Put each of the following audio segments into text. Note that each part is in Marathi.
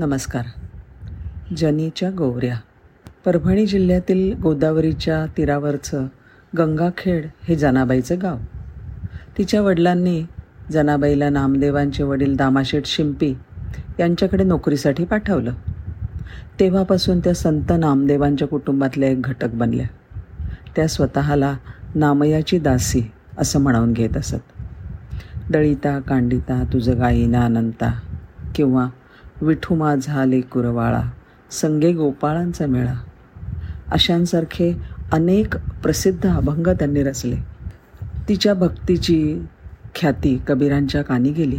नमस्कार. जनीच्या गोवऱ्या. परभणी जिल्ह्यातील गोदावरीच्या तीरावरचं गंगाखेड हे जनाबाईचं गाव. तिच्या वडिलांनी जनाबाईला नामदेवांचे वडील दामाशेठ शिंपी यांच्याकडे नोकरीसाठी पाठवलं. तेव्हापासून त्या संत नामदेवांच्या कुटुंबातल्या एक घटक बनल्या. त्या स्वतःला नामयाची दासी असं म्हणवून घेत असत. दळिता कांडिता तुझं गायीना अनंता किंवा विठू माझा कुरवाळा संगे गोपाळांचा मेळा. अशांसारखे अनेक प्रसिद्ध अभंग त्यांनी रचले. तिच्या भक्तीची ख्याती कबीरांच्या कानी गेली.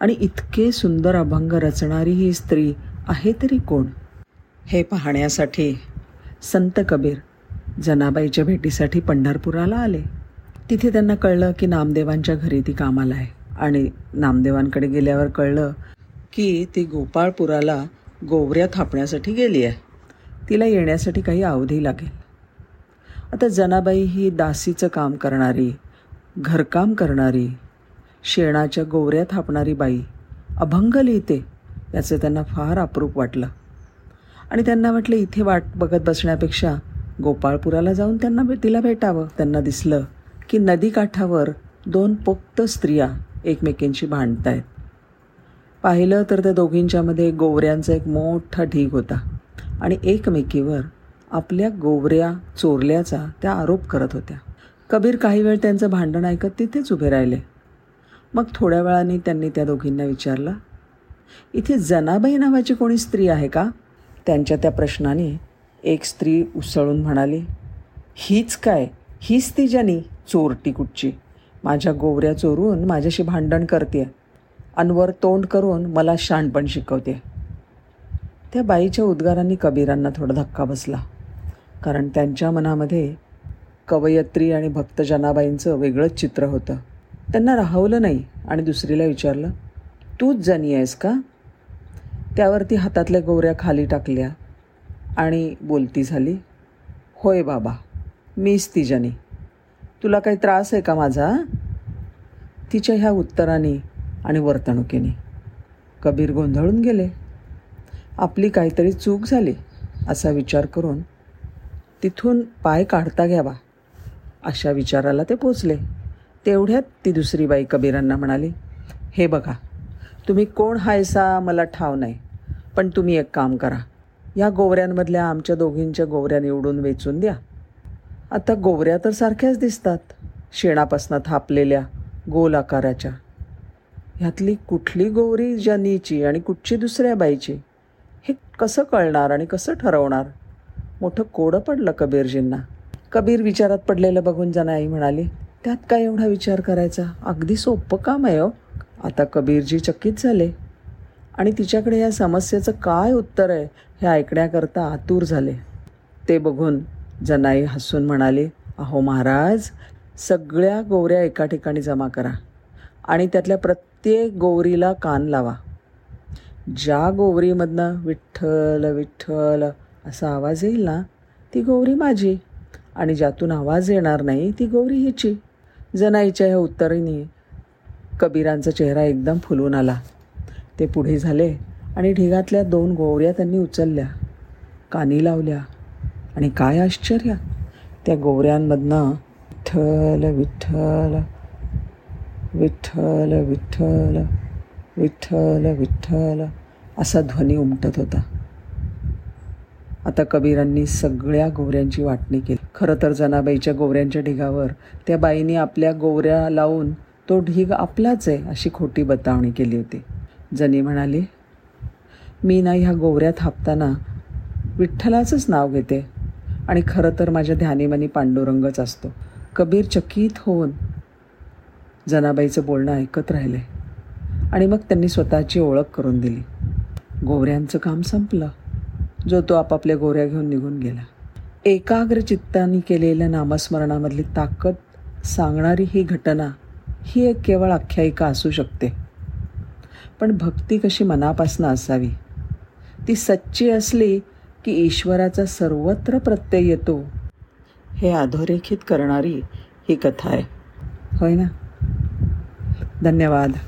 आणि इतके सुंदर अभंग रचणारी ही स्त्री आहे तरी कोण? हे पाहण्यासाठी संत कबीर जनाबाईच्या भेटीसाठी पंढरपुराला आले. तिथे त्यांना कळलं की नामदेवांच्या घरी ती कामाला आहे. आणि नामदेवांकडे गेल्यावर कळलं की ती गोपाळपुराला गोवऱ्या थापण्यासाठी गेली आहे. तिला येण्यासाठी काही अवधी लागेल. आता जनाबाई ही दासीचं काम करणारी घरकाम करणारी शेणाच्या गोवऱ्या थापणारी बाई अभंग लिहिते याचं त्यांना फार अप्रूप वाटलं. आणि त्यांना वाटलं इथे वाट बघत बसण्यापेक्षा गोपाळपुराला जाऊन त्यांना तिला भेटावं. त्यांना दिसलं की नदीकाठावर दोन पोक्त स्त्रिया एकमेकींशी भांडत आहेत पाहिलं तर त्या दोघींच्यामध्ये गोवऱ्यांचा एक मोठा ढीग होता. आणि एकमेकीवर आपल्या गोवऱ्या चोरल्याचा त्या आरोप करत होत्या. कबीर काही वेळ त्यांचं भांडण ऐकत तिथेच उभे राहिले. मग थोड्या वेळाने त्यांनी त्या दोघींना विचारलं इथे जनाबाई नावाची कोणी स्त्री आहे का? त्यांच्या त्या प्रश्नाने एक स्त्री उसळून म्हणाली हीच काय? हीच ती ज्यानी? चोरटी कुठची? माझ्या गोवऱ्या चोरून माझ्याशी भांडण करते अनवर तोंड करून मला शानपण शिकवते. त्या बाईच्या उद्गारांनी कबीरांना थोडा धक्का बसला. कारण त्यांच्या मनामध्ये कवयत्री आणि भक्त जनाबाईंचं वेगळंच चित्र होतं. त्यांना राहवलं नाही आणि दुसरीला विचारलं तूच जनी आहेस का? त्यावरती हातातल्या गोऱ्या खाली टाकल्या आणि बोलती झाली होय बाबा मीच ती जनी तुला काही त्रास आहे का माझा? तिच्या ह्या उत्तराने आणि वर्तणुकीने. कबीर गोंधळून गेले. आपली काहीतरी चूक झाली असा विचार करून तिथून पाय काढता घ्यावा अशा विचाराला ते पोचले. तेवढ्यात ती दुसरी बाई कबीरांना म्हणाली हे बघा तुम्ही कोण हायसा मला ठाव नाही पण तुम्ही एक काम करा या गोवऱ्यांमधल्या आमच्या दोघींच्या गोवऱ्या निवडून वेचून द्या. आता गोवऱ्या तर सारख्याच दिसतात शेणापासनं थापलेल्या गोल आकाराच्या. ह्यातली कुठली गौरी जनीची आणि कुठची दुसऱ्या बाईची? हे कसं कळणार आणि कसं ठरवणार? मोठं कोडं पडलं कबीरजींना. कबीर विचारात पडलेलं बघून जनाई म्हणाली त्यात काय एवढा विचार करायचा? अगदी सोपं काम आहे हो. आता कबीरजी चकित झाले. आणि तिच्याकडे या समस्येचं काय उत्तर आहे हे ऐकण्याकरता आतूर झाले. ते बघून जनाई हसून म्हणाले अहो महाराज सगळ्या गोऱ्या एका ठिकाणी जमा करा. आणि त्यातल्या प्रत्येक गोवरीला कान लावा. ज्या गोवरीमधनं विठ्ठल विठ्ठल असा आवाज येईल ना ती गौरी माझी. आणि ज्यातून आवाज येणार नाही ती गौरी हिची. जनाईच्या ह्या उत्तरेने कबीरांचा चेहरा एकदम फुलून आला. ते पुढे झाले आणि ढिगातल्या दोन गोवऱ्या त्यांनी उचलल्या. कानी लावल्या. आणि काय आश्चर्य! त्या गोवऱ्यांमधनं विठ्ठल विठ्ठल विठ्ठल विठ्ठल विठ्ठल विठ्ठल. असा ध्वनी उमटत होता. आता कबीरांनी सगळ्या गोवऱ्यांची वाटणी केली. खरं तर जनाबाईच्या गोवऱ्यांच्या ढिगावर त्या बाईने आपल्या गोवऱ्या लावून तो ढीग आपलाच आहे अशी खोटी बतावणी केली होती. जनी म्हणाली मी ना ह्या गोवऱ्या थापताना विठ्ठलाचंच नाव घेते आणि खरं तर माझ्या ध्यानीमनी पांडुरंगच असतो. कबीर चकित होऊन जनाबाईचं बोलणं ऐकत राहिले. आणि मग त्यांनी स्वतःची ओळख करून दिली. गोवऱ्यांचं काम संपलं. जो तो आपापल्या गोऱ्या घेऊन निघून गेला. एकाग्र चित्ताने केलेल्या नामस्मरणामधली ताकद सांगणारी ही घटना ही एक केवळ आख्यायिका असू शकते. पण भक्ती कशी मनापासनं असावी? ती सच्ची असली की ईश्वराचा सर्वत्र प्रत्यय येतो हे अधोरेखित करणारी ही कथा आहे. होय ना? धन्यवाद